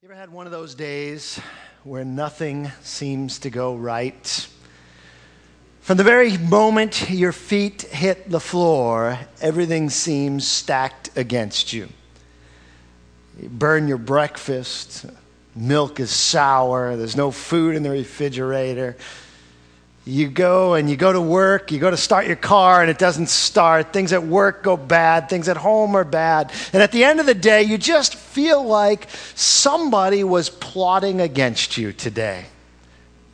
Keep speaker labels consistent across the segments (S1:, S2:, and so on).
S1: You ever had one of those days where nothing seems to go right? From the very moment your feet hit the floor, everything seems stacked against you. You burn your breakfast, milk is sour, there's no food in the refrigerator you go and you go to work, you go to start your car and it doesn't start. Things at work go bad, things at home are bad. And at the end of the day, you just feel like somebody was plotting against you today.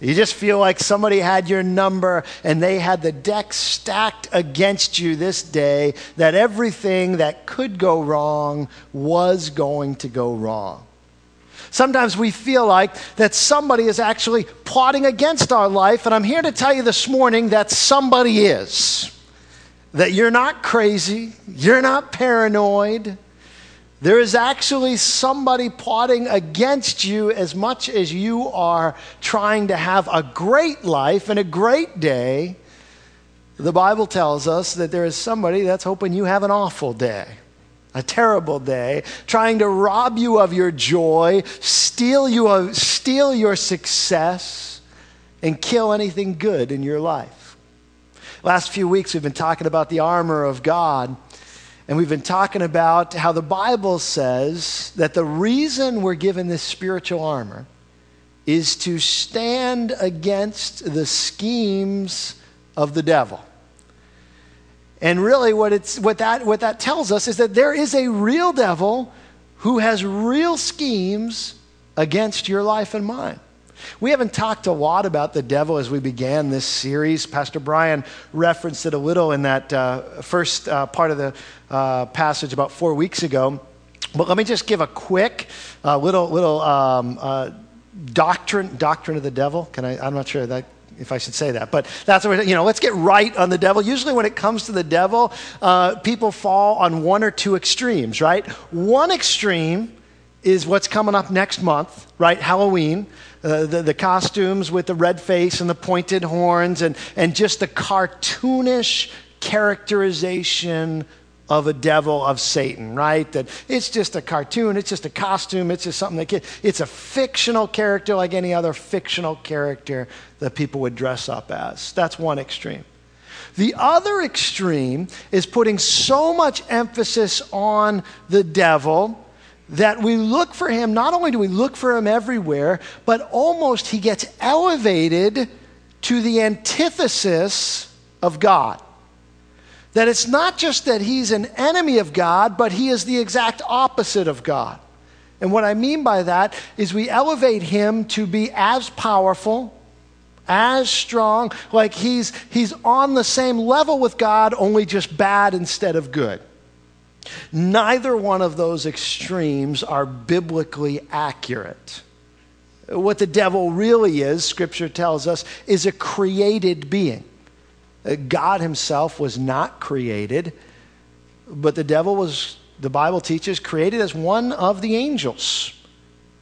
S1: You just feel like somebody had your number and they had the deck stacked against you this day, that everything that could go wrong was going to go wrong. Sometimes we feel like that somebody is actually plotting against our life, and I'm here to tell you this morning that somebody is. That you're not crazy, you're not paranoid. There is actually somebody plotting against you as much as you are trying to have a great life and a great day. The Bible tells us that there is somebody that's hoping you have an awful day a terrible day, trying to rob you of your joy, steal, you of, steal your success, and kill anything good in your life. Last few weeks, we've been talking about the armor of God, and we've been talking about how the Bible says that the reason we're given this spiritual armor is to stand against the schemes of the devil. And really, what, it's, what, that, what that tells us is that there is a real devil who has real schemes against your life and mine. We haven't talked a lot about the devil as we began this series. Pastor Brian referenced it a little in that uh, first uh, part of the uh, passage about four weeks ago. But let me just give a quick uh, little, little um, uh, doctrine, doctrine of the devil. Can I? I'm not sure that if I should say that. But that's what, you know, let's get right on the devil. Usually, when it comes to the devil, uh, people fall on one or two extremes, right? One extreme is what's coming up next month, right? Halloween. Uh, the, the costumes with the red face and the pointed horns and, and just the cartoonish characterization of a devil of Satan, right? That it's just a cartoon, it's just a costume, it's just something that it's a fictional character like any other fictional character that people would dress up as. That's one extreme. The other extreme is putting so much emphasis on the devil that we look for him, not only do we look for him everywhere, but almost he gets elevated to the antithesis of God. That it's not just that he's an enemy of God, but he is the exact opposite of God. And what I mean by that is we elevate him to be as powerful, as strong, like he's, he's on the same level with God, only just bad instead of good. Neither one of those extremes are biblically accurate. What the devil really is, Scripture tells us, is a created being. Uh, God himself was not created, but the devil was, the Bible teaches, created as one of the angels.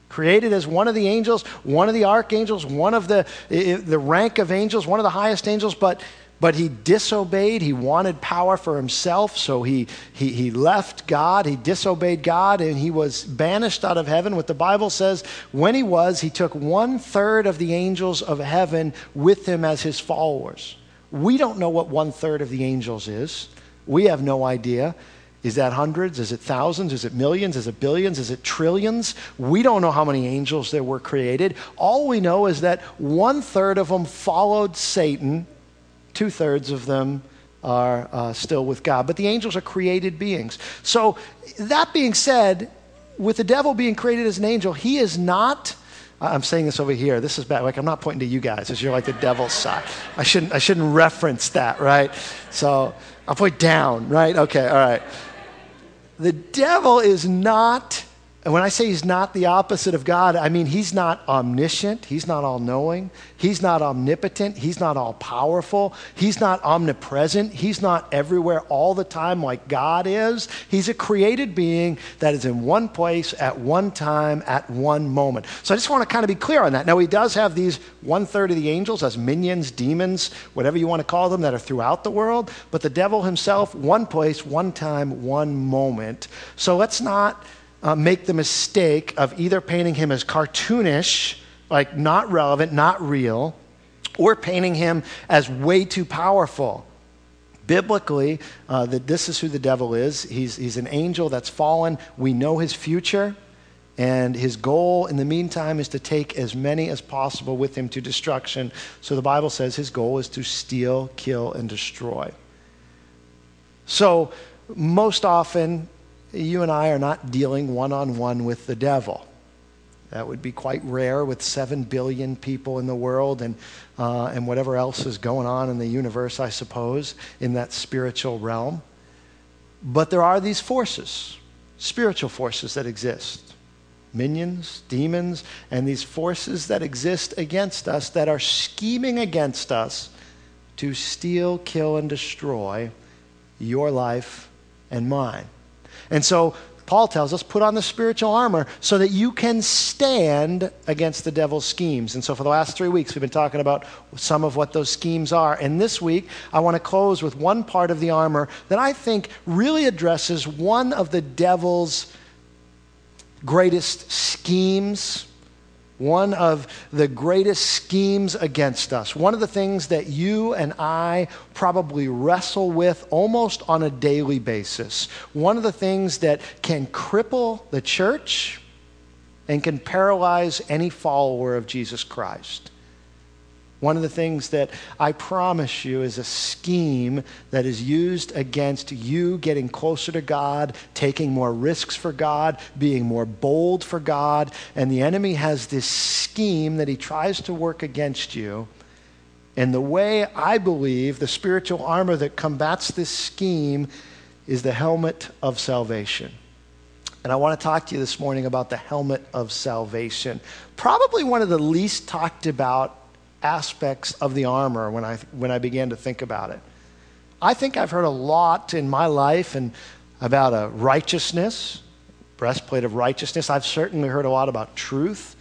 S1: Created as one of the angels, one of the archangels, one of the, the rank of angels, one of the highest angels, but, but he disobeyed. He wanted power for himself, so he, he, he left God. He disobeyed God, and he was banished out of heaven. What the Bible says, when he was, he took one third of the angels of heaven with him as his followers. We don't know what one third of the angels is. We have no idea. Is that hundreds? Is it thousands? Is it millions? Is it billions? Is it trillions? We don't know how many angels there were created. All we know is that one third of them followed Satan, two thirds of them are uh, still with God. But the angels are created beings. So, that being said, with the devil being created as an angel, he is not I'm saying this over here. This is bad. Like I'm not pointing to you guys, as you're like the devil's side. I shouldn't. I shouldn't reference that, right? So I'll point down, right? Okay, all right. The devil is not and when I say he's not the opposite of God, I mean he's not omniscient, he's not all knowing, he's not omnipotent, he's not all powerful, he's not omnipresent, he's not everywhere all the time like God is. He's a created being that is in one place at one time at one moment. So I just want to kind of be clear on that. Now, he does have these one third of the angels as minions, demons, whatever you want to call them, that are throughout the world, but the devil himself, one place, one time, one moment. So let's not uh, make the mistake of either painting him as cartoonish, like not relevant, not real, or painting him as way too powerful. Biblically, uh, that this is who the devil is. He's, he's an angel that's fallen. We know his future. And his goal in the meantime is to take as many as possible with him to destruction. So the Bible says his goal is to steal, kill, and destroy. So most often, you and I are not dealing one on one with the devil. That would be quite rare with 7 billion people in the world and, uh, and whatever else is going on in the universe, I suppose, in that spiritual realm. But there are these forces, spiritual forces that exist minions, demons, and these forces that exist against us that are scheming against us to steal, kill, and destroy your life and mine. And so Paul tells us, put on the spiritual armor so that you can stand against the devil's schemes. And so, for the last three weeks, we've been talking about some of what those schemes are. And this week, I want to close with one part of the armor that I think really addresses one of the devil's greatest schemes, one of the greatest schemes against us, one of the things that you and I probably wrestle with almost on a daily basis, one of the things that can cripple the church and can paralyze any follower of Jesus Christ. One of the things that I promise you is a scheme that is used against you getting closer to God, taking more risks for God, being more bold for God. And the enemy has this scheme that he tries to work against you. And the way I believe the spiritual armor that combats this scheme is the helmet of salvation. And I want to talk to you this morning about the helmet of salvation. Probably one of the least talked about aspects of the armor when I, when I began to think about it. I think I've heard a lot in my life and about a righteousness, breastplate of righteousness. I've certainly heard a lot about truth,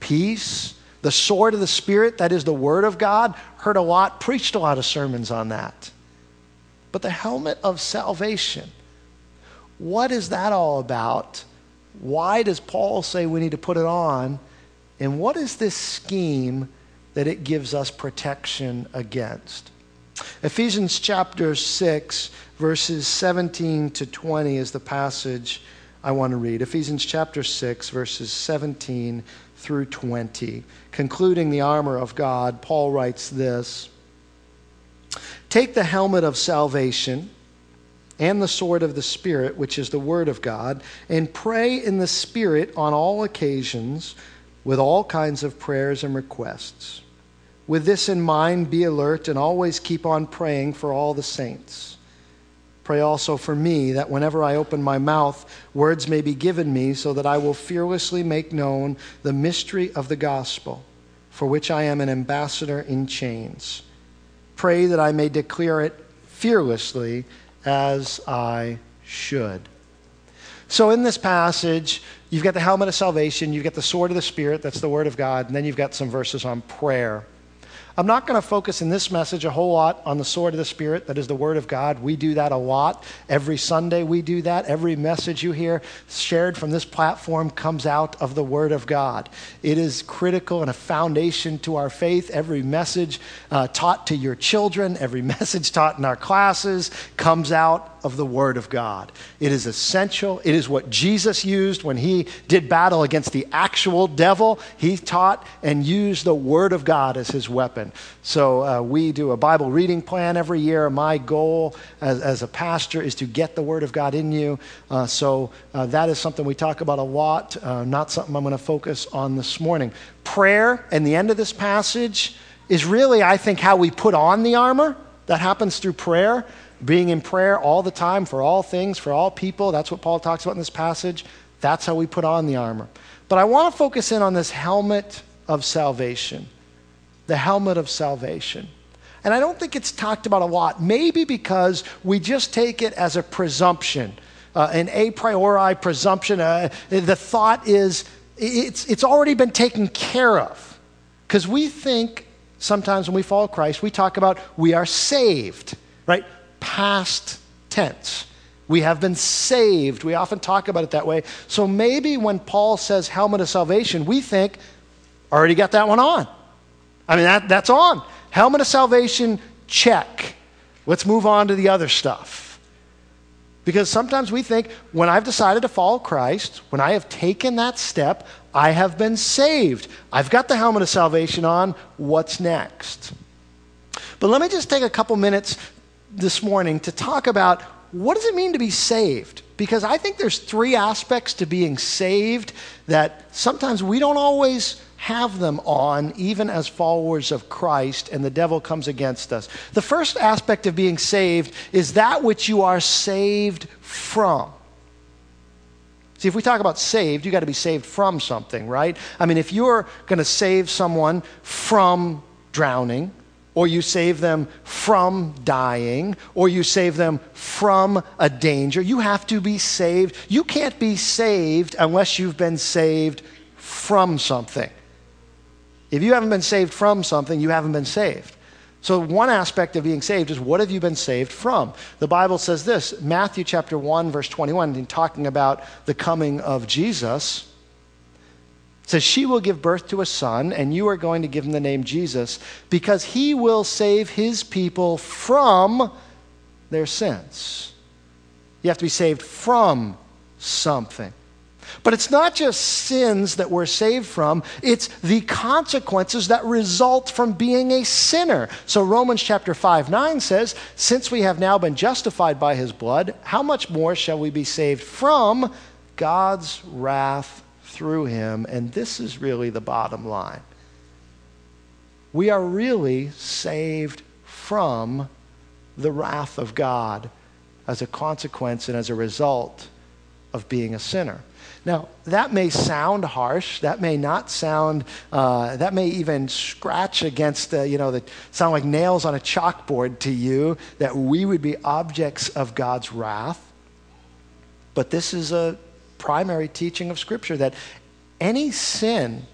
S1: peace, the sword of the Spirit, that is the Word of God. Heard a lot, preached a lot of sermons on that. But the helmet of salvation, what is that all about? Why does Paul say we need to put it on? And what is this scheme that it gives us protection against. Ephesians chapter 6, verses 17 to 20 is the passage I want to read. Ephesians chapter 6, verses 17 through 20. Concluding the armor of God, Paul writes this Take the helmet of salvation and the sword of the Spirit, which is the Word of God, and pray in the Spirit on all occasions with all kinds of prayers and requests. With this in mind, be alert and always keep on praying for all the saints. Pray also for me that whenever I open my mouth, words may be given me so that I will fearlessly make known the mystery of the gospel, for which I am an ambassador in chains. Pray that I may declare it fearlessly as I should. So, in this passage, you've got the helmet of salvation, you've got the sword of the Spirit, that's the Word of God, and then you've got some verses on prayer. I'm not going to focus in this message a whole lot on the sword of the Spirit, that is the Word of God. We do that a lot. Every Sunday we do that. Every message you hear shared from this platform comes out of the Word of God. It is critical and a foundation to our faith. Every message uh, taught to your children, every message taught in our classes comes out of the Word of God. It is essential. It is what Jesus used when he did battle against the actual devil. He taught and used the Word of God as his weapon. So uh, we do a Bible reading plan every year. My goal as, as a pastor is to get the Word of God in you. Uh, so uh, that is something we talk about a lot, uh, not something I'm going to focus on this morning. Prayer and the end of this passage is really, I think, how we put on the armor. That happens through prayer being in prayer all the time for all things, for all people. That's what Paul talks about in this passage. That's how we put on the armor. But I want to focus in on this helmet of salvation. The helmet of salvation. And I don't think it's talked about a lot, maybe because we just take it as a presumption, uh, an a priori presumption. Uh, the thought is it's, it's already been taken care of. Because we think sometimes when we follow Christ, we talk about we are saved, right? Past tense. We have been saved. We often talk about it that way. So maybe when Paul says helmet of salvation, we think, already got that one on. I mean, that, that's on. Helmet of salvation, check. Let's move on to the other stuff. Because sometimes we think, when I've decided to follow Christ, when I have taken that step, I have been saved. I've got the helmet of salvation on. What's next? But let me just take a couple minutes this morning to talk about what does it mean to be saved? Because I think there's three aspects to being saved that sometimes we don't always have them on, even as followers of Christ, and the devil comes against us. The first aspect of being saved is that which you are saved from. See, if we talk about saved, you got to be saved from something, right? I mean, if you're going to save someone from drowning, or you save them from dying, or you save them from a danger. You have to be saved. You can't be saved unless you've been saved from something. If you haven't been saved from something, you haven't been saved. So, one aspect of being saved is what have you been saved from? The Bible says this Matthew chapter 1, verse 21, in talking about the coming of Jesus says, She will give birth to a son, and you are going to give him the name Jesus, because he will save his people from their sins. You have to be saved from something. But it's not just sins that we're saved from, it's the consequences that result from being a sinner. So Romans chapter 5 9 says, Since we have now been justified by his blood, how much more shall we be saved from God's wrath through him. And this is really the bottom line. We are really saved from the wrath of God as a consequence and as a result of being a sinner. Now, that may sound harsh. That may not sound, uh, that may even scratch against, uh, you know, the, sound like nails on a chalkboard to you that we would be objects of God's wrath. But this is a primary teaching of Scripture that any sin,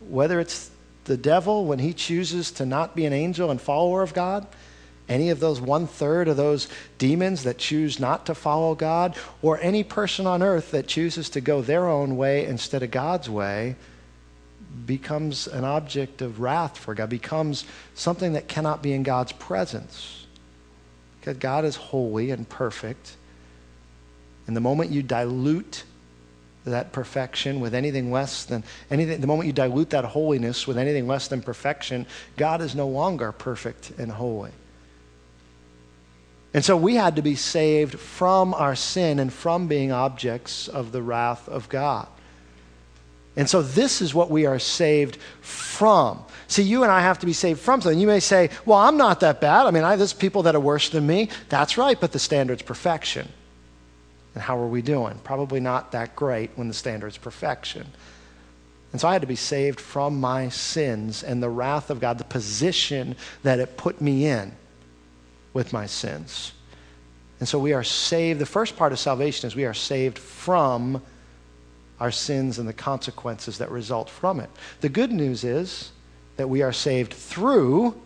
S1: whether it's the devil when he chooses to not be an angel and follower of God, any of those one third of those demons that choose not to follow God, or any person on earth that chooses to go their own way instead of God's way, becomes an object of wrath for God, becomes something that cannot be in God's presence. Because God is holy and perfect. And the moment you dilute that perfection with anything less than anything, the moment you dilute that holiness with anything less than perfection, God is no longer perfect and holy. And so we had to be saved from our sin and from being objects of the wrath of God. And so this is what we are saved from. See, you and I have to be saved from something. You may say, well, I'm not that bad. I mean, I, there's people that are worse than me. That's right, but the standard's perfection. And how are we doing? Probably not that great when the standard's perfection. And so I had to be saved from my sins and the wrath of God, the position that it put me in with my sins. And so we are saved. The first part of salvation is we are saved from our sins and the consequences that result from it. The good news is that we are saved through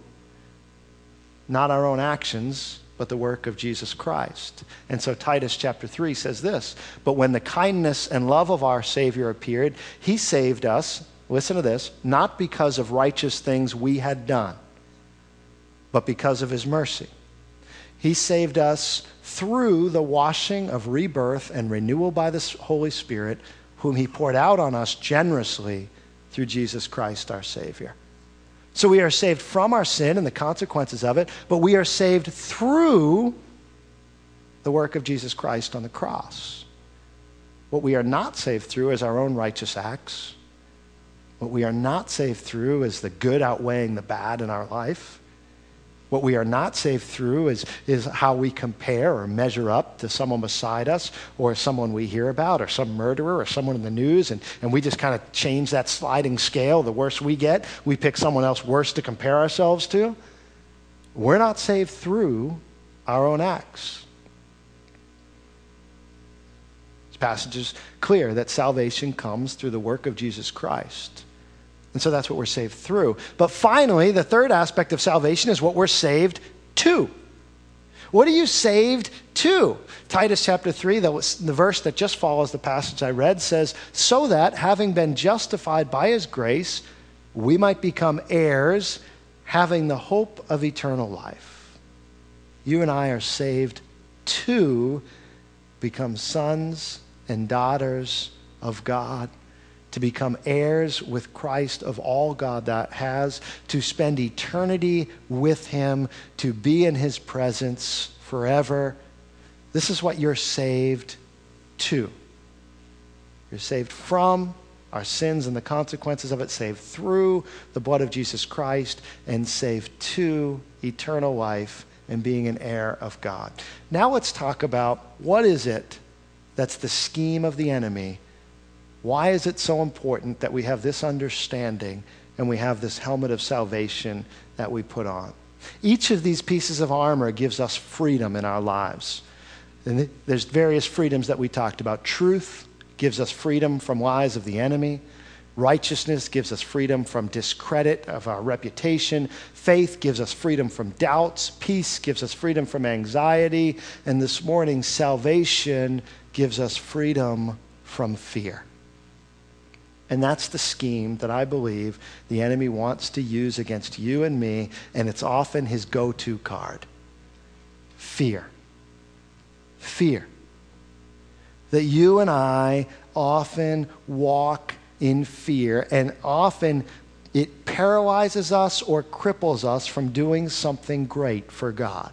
S1: not our own actions, but the work of Jesus Christ. And so Titus chapter 3 says this But when the kindness and love of our Savior appeared, he saved us, listen to this, not because of righteous things we had done, but because of his mercy. He saved us through the washing of rebirth and renewal by the Holy Spirit, whom he poured out on us generously through Jesus Christ our Savior. So we are saved from our sin and the consequences of it, but we are saved through the work of Jesus Christ on the cross. What we are not saved through is our own righteous acts. What we are not saved through is the good outweighing the bad in our life. What we are not saved through is, is how we compare or measure up to someone beside us or someone we hear about or some murderer or someone in the news, and, and we just kind of change that sliding scale. The worse we get, we pick someone else worse to compare ourselves to. We're not saved through our own acts. This passage is clear that salvation comes through the work of Jesus Christ. And so that's what we're saved through. But finally, the third aspect of salvation is what we're saved to. What are you saved to? Titus chapter 3, the, the verse that just follows the passage I read, says, So that, having been justified by his grace, we might become heirs, having the hope of eternal life. You and I are saved to become sons and daughters of God to become heirs with Christ of all God that has, to spend eternity with Him, to be in His presence forever. This is what you're saved to. You're saved from our sins and the consequences of it, saved through the blood of Jesus Christ, and saved to eternal life and being an heir of God. Now let's talk about what is it that's the scheme of the enemy why is it so important that we have this understanding and we have this helmet of salvation that we put on? Each of these pieces of armor gives us freedom in our lives. And there's various freedoms that we talked about. Truth gives us freedom from lies of the enemy. Righteousness gives us freedom from discredit of our reputation. Faith gives us freedom from doubts. Peace gives us freedom from anxiety. And this morning, salvation gives us freedom from fear. And that's the scheme that I believe the enemy wants to use against you and me, and it's often his go to card fear. Fear. That you and I often walk in fear, and often it paralyzes us or cripples us from doing something great for God.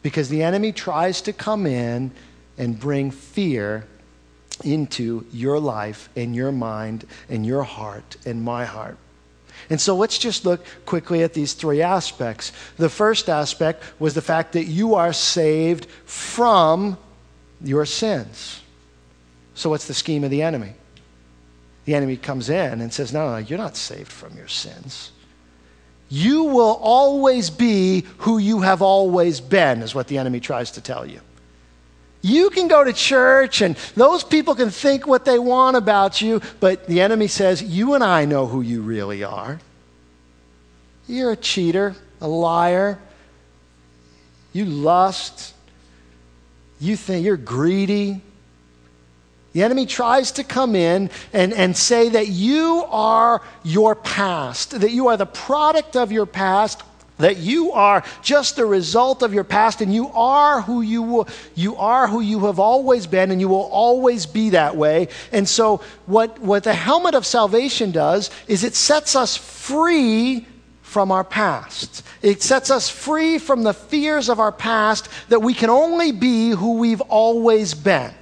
S1: Because the enemy tries to come in and bring fear into your life and your mind and your heart and my heart. And so let's just look quickly at these three aspects. The first aspect was the fact that you are saved from your sins. So, what's the scheme of the enemy? The enemy comes in and says, No, no, you're not saved from your sins. You will always be who you have always been, is what the enemy tries to tell you. You can go to church and those people can think what they want about you, but the enemy says, You and I know who you really are. You're a cheater, a liar. You lust. You think you're greedy. The enemy tries to come in and, and say that you are your past, that you are the product of your past, that you are just the result of your past and you are who you will, you are who you have always been and you will always be that way. And so what, what the helmet of salvation does is it sets us free from our past. It sets us free from the fears of our past that we can only be who we've always been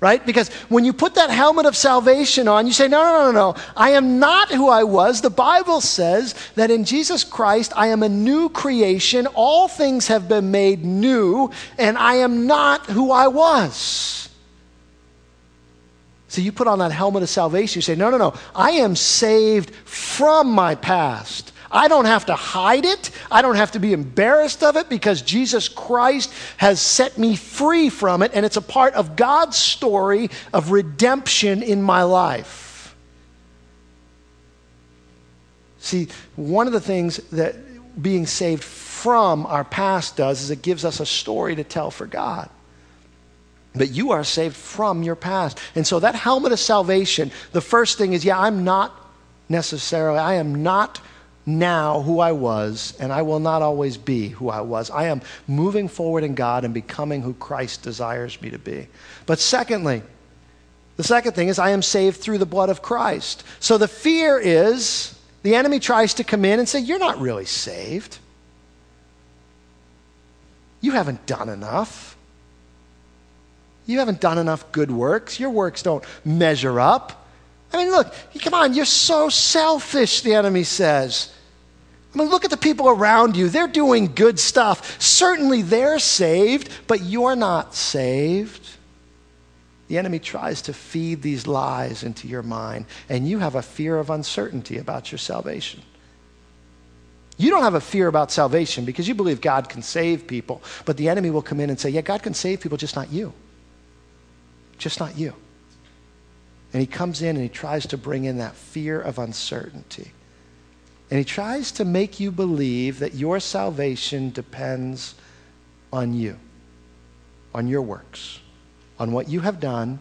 S1: right? Because when you put that helmet of salvation on, you say, no, no, no, no. I am not who I was. The Bible says that in Jesus Christ, I am a new creation. All things have been made new, and I am not who I was. So you put on that helmet of salvation, you say, no, no, no. I am saved from my past. I don't have to hide it. I don't have to be embarrassed of it because Jesus Christ has set me free from it, and it's a part of God's story of redemption in my life. See, one of the things that being saved from our past does is it gives us a story to tell for God. But you are saved from your past. And so that helmet of salvation, the first thing is, yeah, I'm not necessarily, I am not now who I was, and I will not always be who I was. I am moving forward in God and becoming who Christ desires me to be. But secondly, the second thing is I am saved through the blood of Christ. So the fear is the enemy tries to come in and say, You're not really saved. You haven't done enough. You haven't done enough good works. Your works don't measure up. I mean, look, come on, you're so selfish, the enemy says. I mean, look at the people around you. They're doing good stuff. Certainly they're saved, but you're not saved. The enemy tries to feed these lies into your mind, and you have a fear of uncertainty about your salvation. You don't have a fear about salvation because you believe God can save people, but the enemy will come in and say, Yeah, God can save people, just not you. Just not you. And he comes in and he tries to bring in that fear of uncertainty. And he tries to make you believe that your salvation depends on you, on your works, on what you have done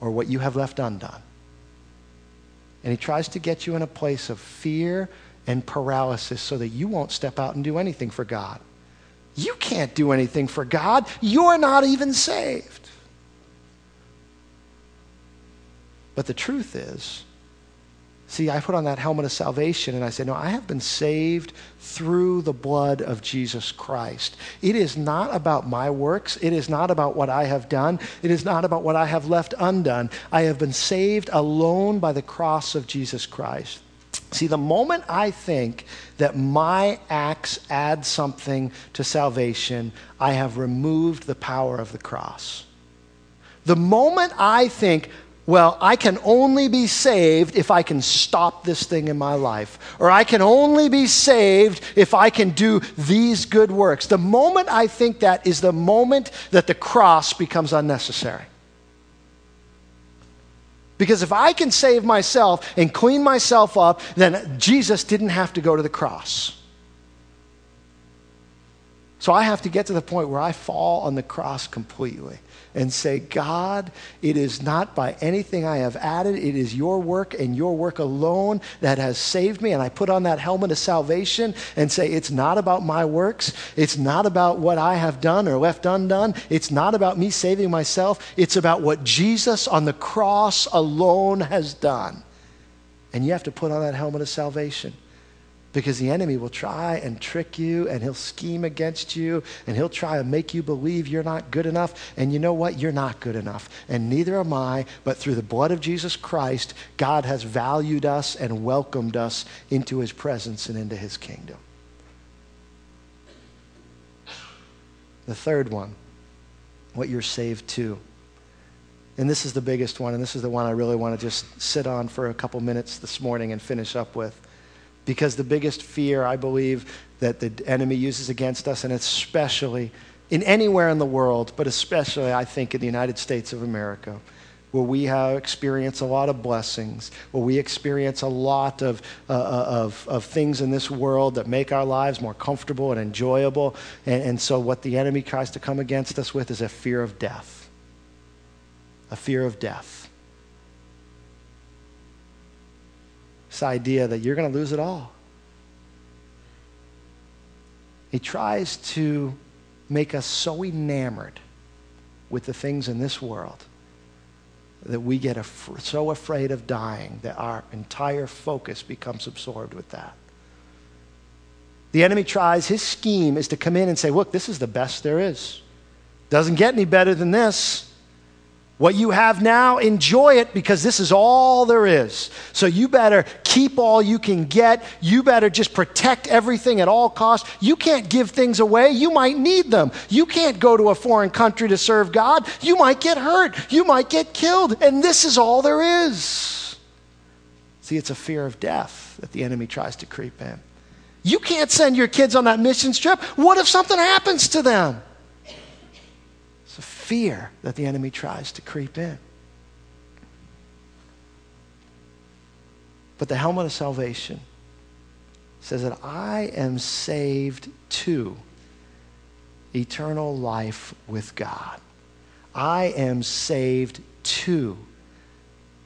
S1: or what you have left undone. And he tries to get you in a place of fear and paralysis so that you won't step out and do anything for God. You can't do anything for God. You're not even saved. But the truth is, See, I put on that helmet of salvation and I say, No, I have been saved through the blood of Jesus Christ. It is not about my works. It is not about what I have done. It is not about what I have left undone. I have been saved alone by the cross of Jesus Christ. See, the moment I think that my acts add something to salvation, I have removed the power of the cross. The moment I think well, I can only be saved if I can stop this thing in my life. Or I can only be saved if I can do these good works. The moment I think that is the moment that the cross becomes unnecessary. Because if I can save myself and clean myself up, then Jesus didn't have to go to the cross. So I have to get to the point where I fall on the cross completely and say, God, it is not by anything I have added. It is your work and your work alone that has saved me. And I put on that helmet of salvation and say, it's not about my works. It's not about what I have done or left undone. It's not about me saving myself. It's about what Jesus on the cross alone has done. And you have to put on that helmet of salvation because the enemy will try and trick you and he'll scheme against you and he'll try and make you believe you're not good enough. And you know what? You're not good enough. And neither am I. But through the blood of Jesus Christ, God has valued us and welcomed us into his presence and into his kingdom. The third one, what you're saved to. And this is the biggest one, and this is the one I really want to just sit on for a couple minutes this morning and finish up with. Because the biggest fear, I believe, that the enemy uses against us, and especially in anywhere in the world, but especially, I think, in the United States of America, where we have experienced a lot of blessings, where we experience a lot of, uh, uh, of, of things in this world that make our lives more comfortable and enjoyable. And, and so, what the enemy tries to come against us with is a fear of death. A fear of death. This idea that you're going to lose it all. He tries to make us so enamored with the things in this world that we get af- so afraid of dying that our entire focus becomes absorbed with that. The enemy tries, his scheme is to come in and say, Look, this is the best there is. Doesn't get any better than this. What you have now, enjoy it because this is all there is. So you better keep all you can get. You better just protect everything at all costs. You can't give things away. You might need them. You can't go to a foreign country to serve God. You might get hurt. You might get killed. And this is all there is. See, it's a fear of death that the enemy tries to creep in. You can't send your kids on that mission trip. What if something happens to them? Fear that the enemy tries to creep in. But the helmet of salvation says that I am saved to eternal life with God. I am saved to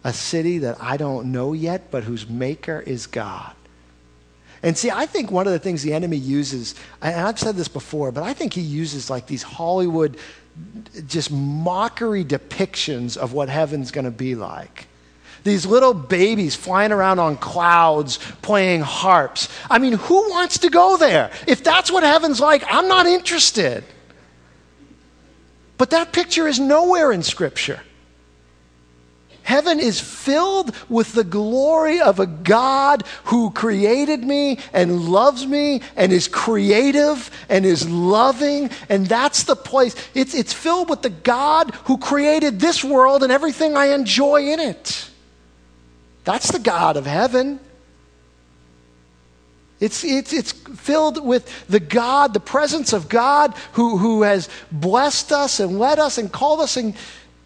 S1: a city that I don't know yet, but whose maker is God. And see, I think one of the things the enemy uses, and I've said this before, but I think he uses like these Hollywood just mockery depictions of what heaven's going to be like. These little babies flying around on clouds playing harps. I mean, who wants to go there? If that's what heaven's like, I'm not interested. But that picture is nowhere in Scripture. Heaven is filled with the glory of a God who created me and loves me and is creative and is loving. And that's the place. It's, it's filled with the God who created this world and everything I enjoy in it. That's the God of heaven. It's, it's, it's filled with the God, the presence of God who, who has blessed us and led us and called us and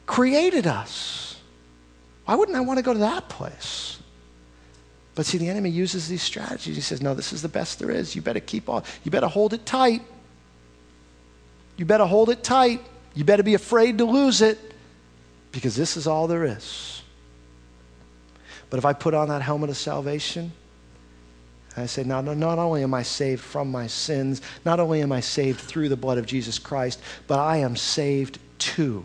S1: created us. Why wouldn't I want to go to that place? But see, the enemy uses these strategies. He says, No, this is the best there is. You better keep on. You better hold it tight. You better hold it tight. You better be afraid to lose it because this is all there is. But if I put on that helmet of salvation, I say, not, not only am I saved from my sins, not only am I saved through the blood of Jesus Christ, but I am saved to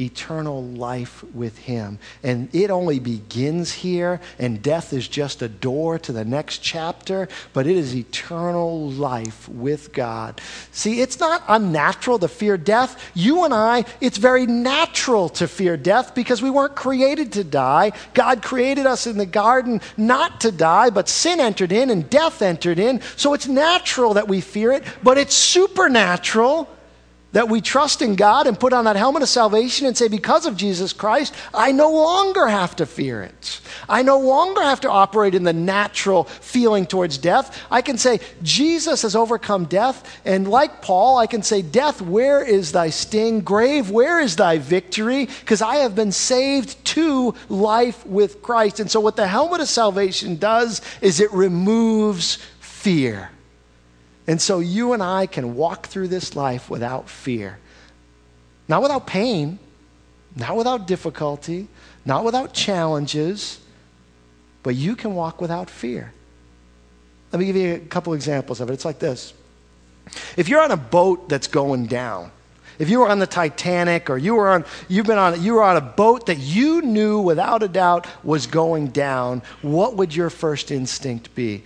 S1: eternal life with Him. And it only begins here, and death is just a door to the next chapter, but it is eternal life with God. See, it's not unnatural to fear death. You and I, it's very natural to fear death because we weren't created to die. God created us in the garden not to die, but sin entered in and death entered in. So it's natural that we fear it, but it's supernatural that we trust in God and put on that helmet of salvation and say, because of Jesus Christ, I no longer have to fear it. I no longer have to operate in the natural feeling towards death. I can say, Jesus has overcome death. And like Paul, I can say, Death, where is thy sting? Grave, where is thy victory? Because I have been saved to life with Christ. And so, what the helmet of salvation does is it removes fear. And so you and I can walk through this life without fear. Not without pain, not without difficulty, not without challenges, but you can walk without fear. Let me give you a couple examples of it. It's like this If you're on a boat that's going down, if you were on the Titanic or you were on, you've been on, you were on a boat that you knew without a doubt was going down, what would your first instinct be?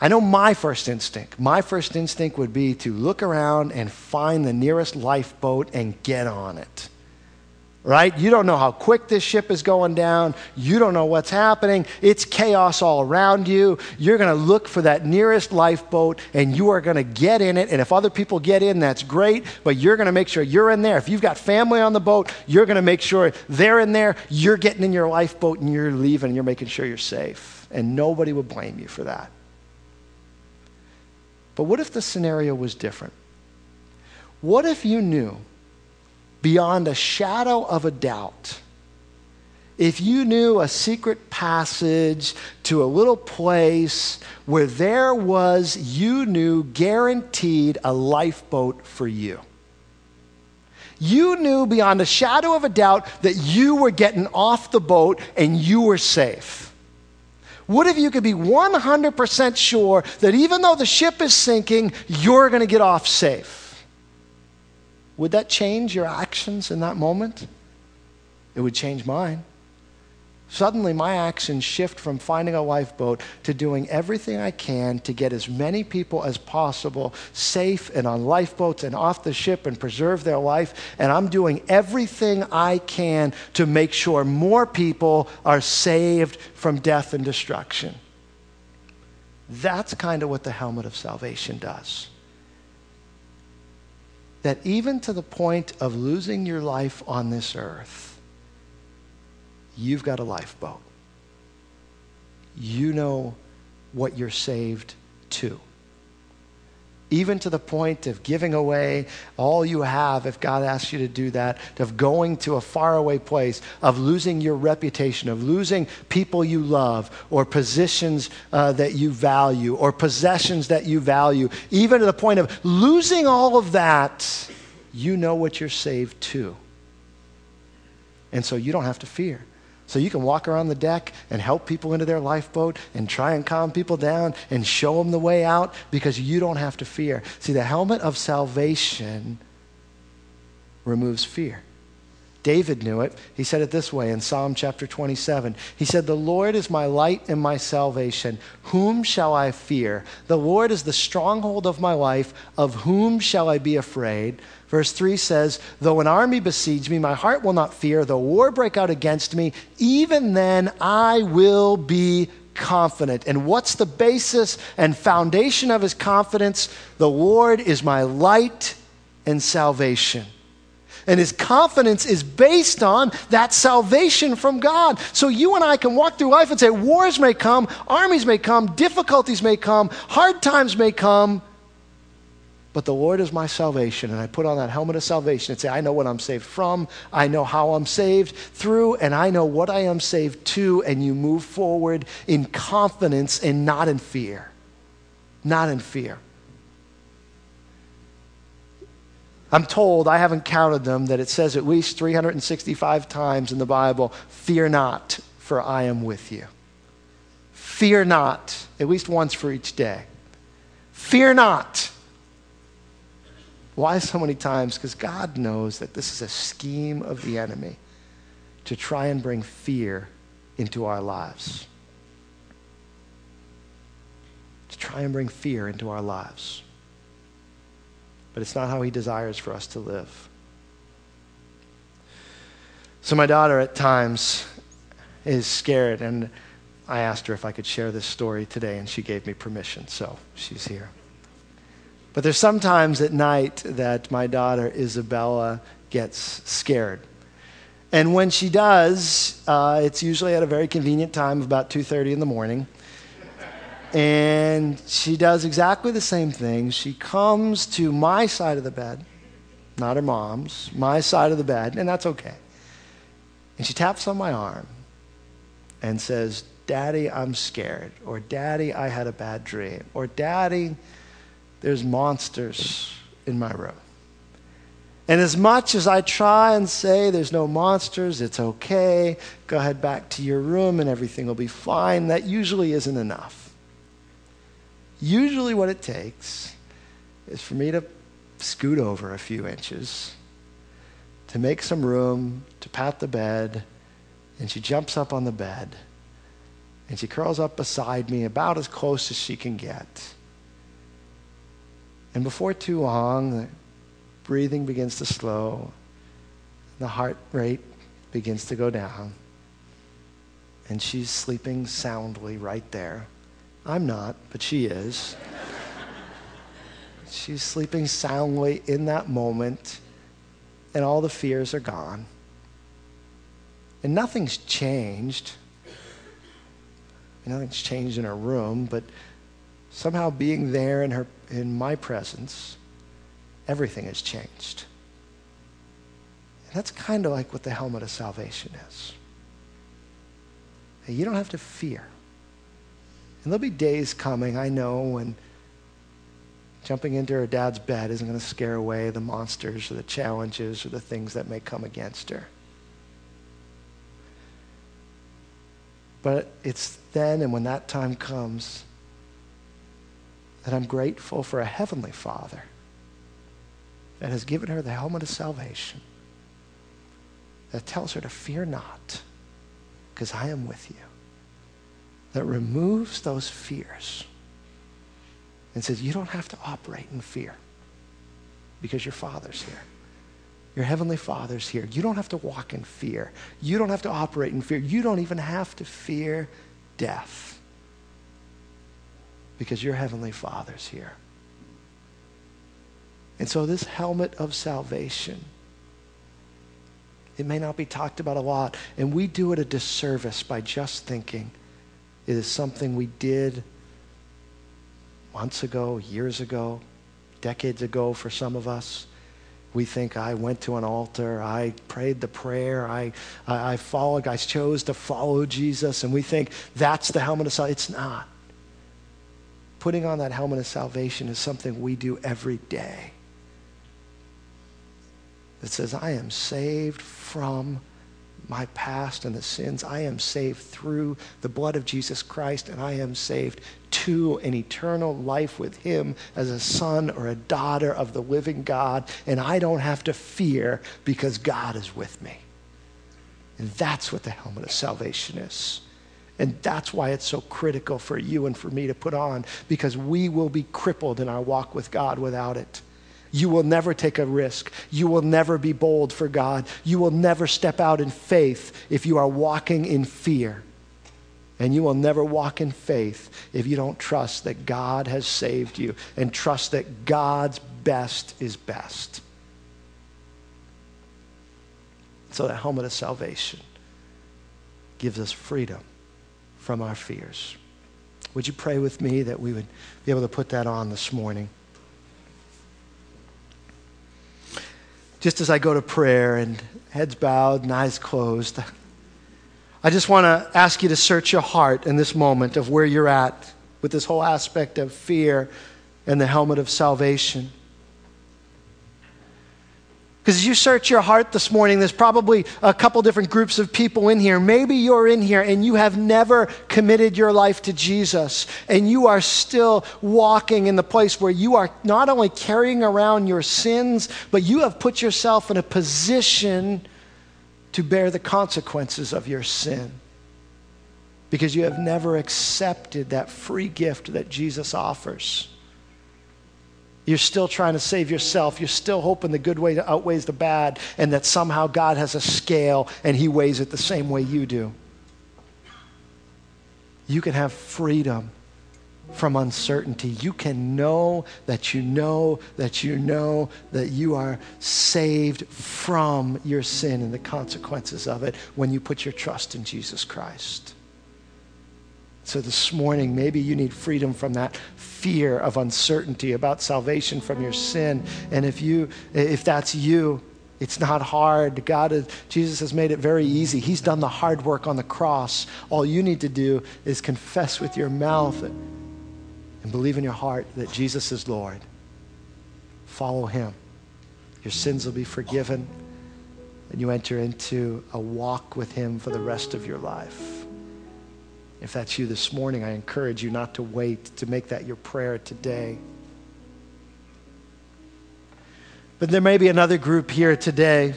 S1: I know my first instinct. My first instinct would be to look around and find the nearest lifeboat and get on it. Right? You don't know how quick this ship is going down. You don't know what's happening. It's chaos all around you. You're going to look for that nearest lifeboat and you are going to get in it. And if other people get in, that's great, but you're going to make sure you're in there. If you've got family on the boat, you're going to make sure they're in there. You're getting in your lifeboat and you're leaving and you're making sure you're safe. And nobody would blame you for that. But what if the scenario was different? What if you knew beyond a shadow of a doubt? If you knew a secret passage to a little place where there was, you knew, guaranteed a lifeboat for you. You knew beyond a shadow of a doubt that you were getting off the boat and you were safe. What if you could be 100% sure that even though the ship is sinking, you're going to get off safe? Would that change your actions in that moment? It would change mine. Suddenly, my actions shift from finding a lifeboat to doing everything I can to get as many people as possible safe and on lifeboats and off the ship and preserve their life. And I'm doing everything I can to make sure more people are saved from death and destruction. That's kind of what the helmet of salvation does. That even to the point of losing your life on this earth, you've got a lifeboat. You know what you're saved to. Even to the point of giving away all you have, if God asks you to do that, of going to a faraway place, of losing your reputation, of losing people you love, or positions uh, that you value, or possessions that you value, even to the point of losing all of that, you know what you're saved to. And so you don't have to fear. So you can walk around the deck and help people into their lifeboat and try and calm people down and show them the way out because you don't have to fear. See, the helmet of salvation removes fear. David knew it. He said it this way in Psalm chapter 27. He said, The Lord is my light and my salvation. Whom shall I fear? The Lord is the stronghold of my life. Of whom shall I be afraid? Verse 3 says, Though an army besiege me, my heart will not fear. Though war break out against me, even then I will be confident. And what's the basis and foundation of his confidence? The Lord is my light and salvation. And his confidence is based on that salvation from God. So you and I can walk through life and say, wars may come, armies may come, difficulties may come, hard times may come, but the Lord is my salvation. And I put on that helmet of salvation and say, I know what I'm saved from, I know how I'm saved through, and I know what I am saved to. And you move forward in confidence and not in fear. Not in fear. I'm told, I haven't counted them, that it says at least 365 times in the Bible, Fear not, for I am with you. Fear not, at least once for each day. Fear not. Why so many times? Because God knows that this is a scheme of the enemy to try and bring fear into our lives. To try and bring fear into our lives. But it's not how he desires for us to live. So, my daughter at times is scared, and I asked her if I could share this story today, and she gave me permission, so she's here. But there's sometimes at night that my daughter Isabella gets scared. And when she does, uh, it's usually at a very convenient time, about 2:30 in the morning. And she does exactly the same thing. She comes to my side of the bed, not her mom's, my side of the bed, and that's okay. And she taps on my arm and says, Daddy, I'm scared. Or Daddy, I had a bad dream. Or Daddy, there's monsters in my room. And as much as I try and say there's no monsters, it's okay, go ahead back to your room and everything will be fine, that usually isn't enough. Usually, what it takes is for me to scoot over a few inches, to make some room, to pat the bed, and she jumps up on the bed and she curls up beside me about as close as she can get. And before too long, the breathing begins to slow, the heart rate begins to go down, and she's sleeping soundly right there. I'm not, but she is. she's sleeping soundly in that moment, and all the fears are gone. And nothing's changed. Nothing's changed in her room, but somehow being there in her in my presence, everything has changed. And that's kind of like what the helmet of salvation is. You don't have to fear. And there'll be days coming, I know, when jumping into her dad's bed isn't going to scare away the monsters or the challenges or the things that may come against her. But it's then and when that time comes that I'm grateful for a heavenly Father that has given her the helmet of salvation that tells her to fear not because I am with you. That removes those fears and says, You don't have to operate in fear because your Father's here. Your Heavenly Father's here. You don't have to walk in fear. You don't have to operate in fear. You don't even have to fear death because your Heavenly Father's here. And so, this helmet of salvation, it may not be talked about a lot, and we do it a disservice by just thinking it is something we did months ago, years ago, decades ago for some of us. We think I went to an altar, I prayed the prayer, I, I, I followed, I chose to follow Jesus, and we think that's the helmet of salvation. It's not putting on that helmet of salvation is something we do every day. That says, I am saved from my past and the sins. I am saved through the blood of Jesus Christ, and I am saved to an eternal life with Him as a son or a daughter of the living God. And I don't have to fear because God is with me. And that's what the helmet of salvation is. And that's why it's so critical for you and for me to put on, because we will be crippled in our walk with God without it. You will never take a risk. You will never be bold for God. You will never step out in faith if you are walking in fear. And you will never walk in faith if you don't trust that God has saved you and trust that God's best is best. So, the helmet of salvation gives us freedom from our fears. Would you pray with me that we would be able to put that on this morning? Just as I go to prayer and heads bowed and eyes closed, I just want to ask you to search your heart in this moment of where you're at with this whole aspect of fear and the helmet of salvation. Because as you search your heart this morning, there's probably a couple different groups of people in here. Maybe you're in here and you have never committed your life to Jesus, and you are still walking in the place where you are not only carrying around your sins, but you have put yourself in a position to bear the consequences of your sin. Because you have never accepted that free gift that Jesus offers. You're still trying to save yourself. You're still hoping the good way outweighs the bad, and that somehow God has a scale and He weighs it the same way you do. You can have freedom from uncertainty. You can know that you know that you know that you are saved from your sin and the consequences of it when you put your trust in Jesus Christ. So this morning, maybe you need freedom from that fear of uncertainty about salvation from your sin. And if you, if that's you, it's not hard. God, is, Jesus has made it very easy. He's done the hard work on the cross. All you need to do is confess with your mouth and believe in your heart that Jesus is Lord. Follow him. Your sins will be forgiven, and you enter into a walk with him for the rest of your life. If that's you this morning, I encourage you not to wait to make that your prayer today. But there may be another group here today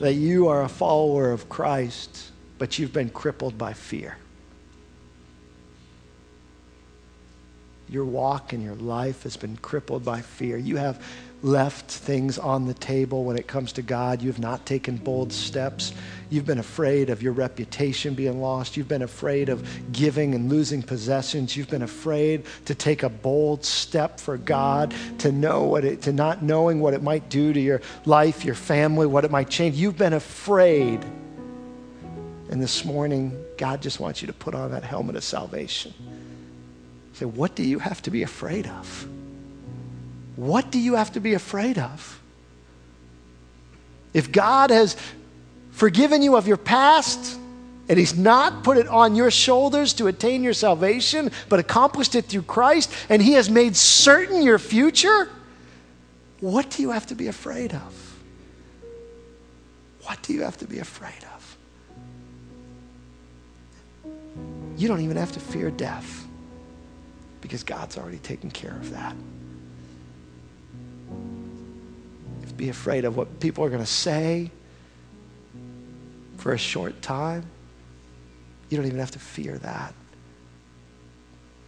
S1: that you are a follower of Christ, but you've been crippled by fear. Your walk and your life has been crippled by fear. You have left things on the table when it comes to God. You've not taken bold steps. You've been afraid of your reputation being lost. You've been afraid of giving and losing possessions. You've been afraid to take a bold step for God, to know what it, to not knowing what it might do to your life, your family, what it might change. You've been afraid. And this morning, God just wants you to put on that helmet of salvation. Say, what do you have to be afraid of? What do you have to be afraid of? If God has forgiven you of your past and He's not put it on your shoulders to attain your salvation, but accomplished it through Christ, and He has made certain your future, what do you have to be afraid of? What do you have to be afraid of? You don't even have to fear death because God's already taken care of that. Be afraid of what people are going to say for a short time. You don't even have to fear that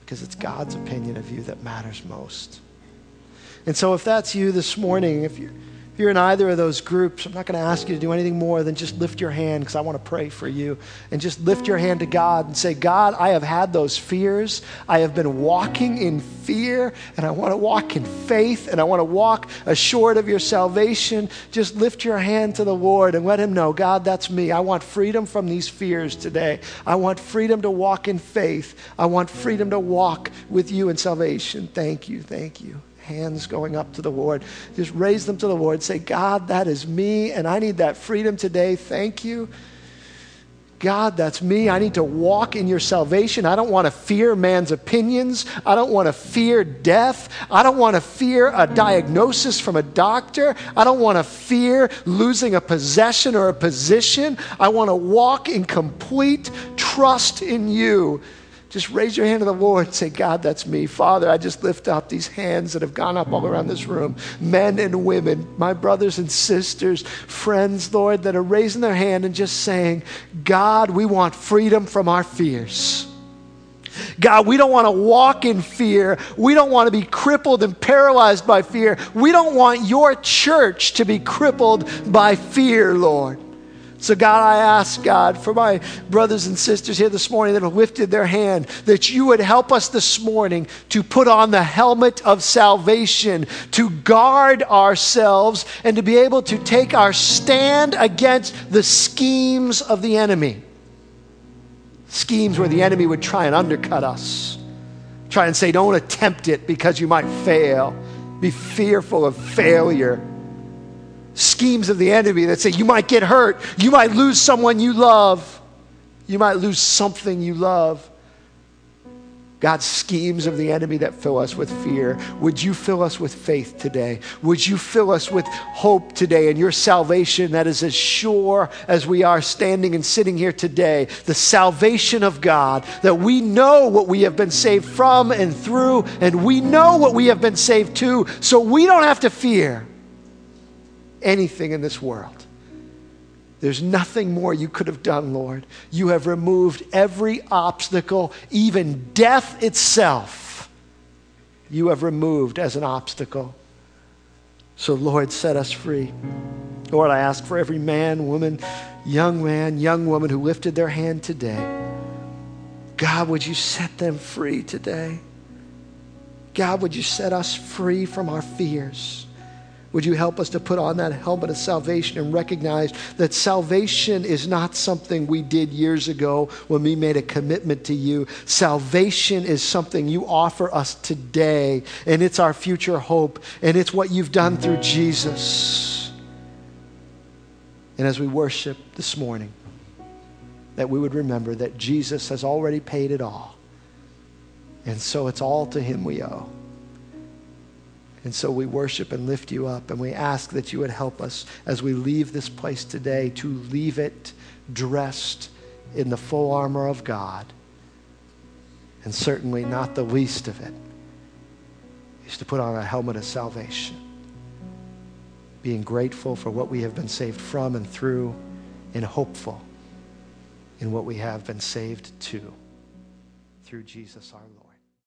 S1: because it's God's opinion of you that matters most. And so, if that's you this morning, if you're you're in either of those groups, I'm not going to ask you to do anything more than just lift your hand because I want to pray for you. And just lift your hand to God and say, God, I have had those fears. I have been walking in fear, and I want to walk in faith, and I want to walk assured of your salvation. Just lift your hand to the Lord and let Him know, God, that's me. I want freedom from these fears today. I want freedom to walk in faith. I want freedom to walk with you in salvation. Thank you. Thank you hands going up to the Lord. Just raise them to the Lord. Say, God, that is me, and I need that freedom today. Thank you. God, that's me. I need to walk in your salvation. I don't want to fear man's opinions. I don't want to fear death. I don't want to fear a diagnosis from a doctor. I don't want to fear losing a possession or a position. I want to walk in complete trust in you just raise your hand to the Lord and say, God, that's me. Father, I just lift up these hands that have gone up all around this room, men and women, my brothers and sisters, friends, Lord, that are raising their hand and just saying, God, we want freedom from our fears. God, we don't want to walk in fear. We don't want to be crippled and paralyzed by fear. We don't want your church to be crippled by fear, Lord. So, God, I ask, God, for my brothers and sisters here this morning that have lifted their hand, that you would help us this morning to put on the helmet of salvation, to guard ourselves, and to be able to take our stand against the schemes of the enemy. Schemes where the enemy would try and undercut us, try and say, don't attempt it because you might fail. be fearful of failure. Schemes of the enemy that say you might get hurt, you might lose someone you love, you might lose something you love. God's schemes of the enemy that fill us with fear. Would you fill us with faith today? Would you fill us with hope today and your salvation that is as sure as we are standing and sitting here today? The salvation of God, that we know what we have been saved from and through, and we know what we have been saved to, so we don't have to fear anything in this world. There's nothing more you could have done, Lord. You have removed every obstacle, even death itself, you have removed as an obstacle. So, Lord, set us free. Lord, I ask for every man, woman, young man, young woman who lifted their hand today. God, would you set them free today? God, would you set us free from our fears? Would you help us to put on that helmet of salvation and recognize that salvation is not something we did years ago when we made a commitment to you? Salvation is something you offer us today, and it's our future hope, and it's what you've done through Jesus. And as we worship this morning, that we would remember that Jesus has already paid it all. And so it's all to him we owe. And so we worship and lift you up, and we ask that you would help us as we leave this place today to leave it dressed in the full armor of God. And certainly not the least of it is to put on a helmet of salvation, being grateful for what we have been saved from and through, and hopeful in what we have been saved to through Jesus our Lord.